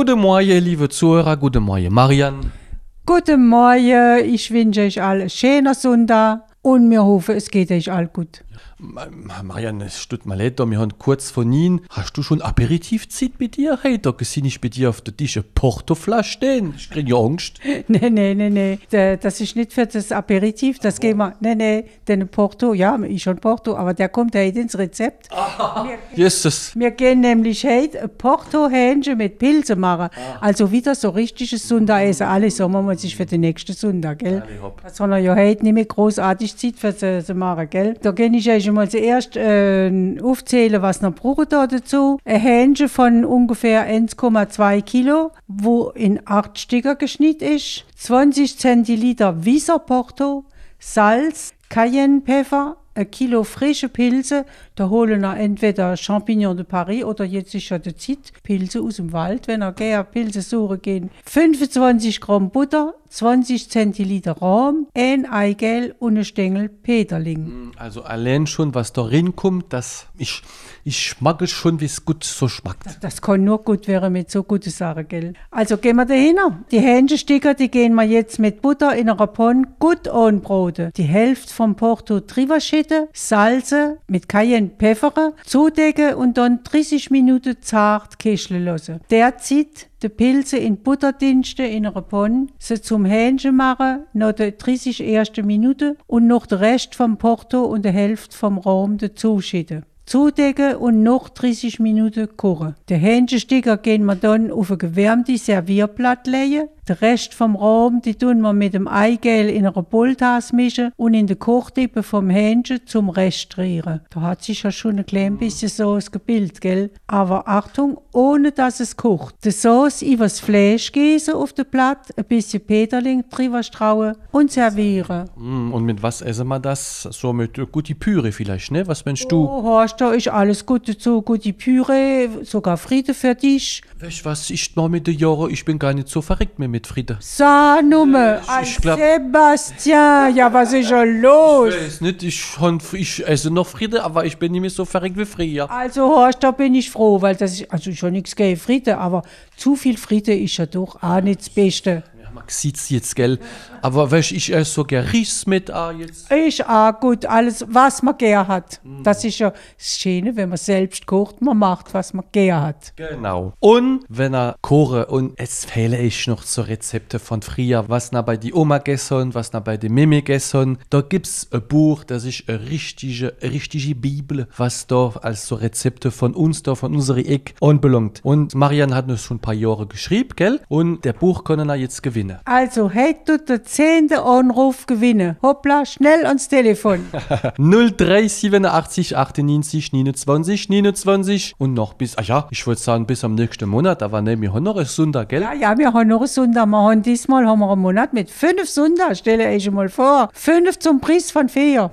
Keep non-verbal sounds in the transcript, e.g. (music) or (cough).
Guten Morgen, liebe Zuhörer, guten Morgen, Marian. Guten Morgen, ich wünsche euch alle schöner Sonntag und wir hoffen, es geht euch all gut. Ma- Marian, es tut mir leid, wir haben kurz von Ihnen. Hast du schon Aperitivzeit bei dir? Hey, da gesehen ich bei dir auf der Tische Portoflasche stehen. Ich krieg ja Angst. (laughs) Nee, nee, nee, Da- das ist nicht für das Aperitif, das gehen wir, nee, nee, den Porto, ja, ich schon Porto, aber der kommt heute ins Rezept. Jesus. Wir gehen nämlich heute Porto-Hähnchen mit Pilze machen. Also wieder so richtiges Sonntagessen. Alles Sommer muss ich für den nächsten Sonntag, gell? Alle hopp. Das haben wir ja heute nicht mehr großartig Zeit für zu, machen, gell? Da kann ich euch mal zuerst äh, aufzählen, was noch brauchen da dazu. Ein Hähnchen von ungefähr 1,2 Kilo, wo in acht Stücke geschnitten ist. 20 Zentiliter Wieserporto, Salz, Cayennepfeffer, ein Kilo frische Pilze. Da holen wir entweder Champignons de Paris oder jetzt ist ja die Zeit, Pilze aus dem Wald, wenn ihr gerne Pilze suchen gehen. 25 Gramm Butter, 20 Zentiliter Rahm, ein Eigelb und ein Stängel Peterling. Also allein schon, was da reinkommt, das, ich, ich schmecke schon, wie es gut so schmeckt. Das kann nur gut werden mit so guten Sachen, gell? Also gehen wir dahin. Die Hähnchensticker, die gehen wir jetzt mit Butter in einer Pfanne gut anbraten. Die Hälfte vom Porto drüber schütten, salzen, mit Cayenne Pfeffer, zudecken und dann 30 Minuten zart köcheln lassen. Derzeit die Pilze in Butter in einer Pfanne, sie zum Hähnchen machen, noch die 30 erste Minuten und noch den Rest vom Porto und die Hälfte vom Rahm dazu schütten. Zudecken und noch 30 Minuten kochen. Die Hähnchensticker gehen wir dann auf ein gewärmtes Servierplatt legen. Den Rest vom Rahm, die tun wir mit dem Eigelb in einer Bolltasse mischen und in den Kochtippe vom Hähnchen zum Rest rühren. Da hat sich ja schon ein klein bisschen Sauce gebildet, gell? Aber Achtung, ohne dass es kocht. Die Sauce übers Fleisch gießen auf den Blatt, ein bisschen Peterling drüber strauen und servieren. Mm, Und mit was essen wir das? So mit äh, gute Püre vielleicht, ne? Was meinst du? Oh, hast da ist alles gut dazu, gute Püree, sogar Friede für dich. Weißt was, ich mal mit den Jahren, ich bin gar nicht so verrückt mehr mit Friede. Sag Nummer, ich glaub- Sebastian, ja, was ist schon los? Ich weiß nicht, ich, ich esse noch Friede, aber ich bin nicht mehr so verrückt wie früher. Also, Horst, da bin ich froh, weil das ist, also schon nichts gegen Friede, aber zu viel Friede ist ja doch auch nicht das Beste. Sieht's jetzt, gell? Aber weißt, ich esse so gern Ries mit ah, jetzt. Ist auch gut, alles, was man gern hat. Das ist ja das Schöne, wenn man selbst kocht, man macht, was man gern hat. Genau. Und wenn er koche und es fehle ich noch so Rezepte von früher, was na bei die Oma gegessen, was na bei die Mimi gegessen, da gibt's ein Buch, das ist eine richtige, eine richtige Bibel, was da als so Rezepte von uns da, von unserer Eck anbelangt. Und Marian hat uns schon ein paar Jahre geschrieben, gell? Und der Buch können wir jetzt gewinnen. Also, heute tut der zehnte Anruf gewinnen. Hoppla, schnell ans Telefon. 0387 98 29 29 und noch bis, ah ja, ich wollte sagen bis am nächsten Monat, aber ne, wir haben noch ein Sonntag, gell? Ja, ja, wir haben noch einen Sonntag. Wir haben diesmal haben wir einen Monat mit fünf Sonntag. Stelle ich mal vor. Fünf zum Preis von vier.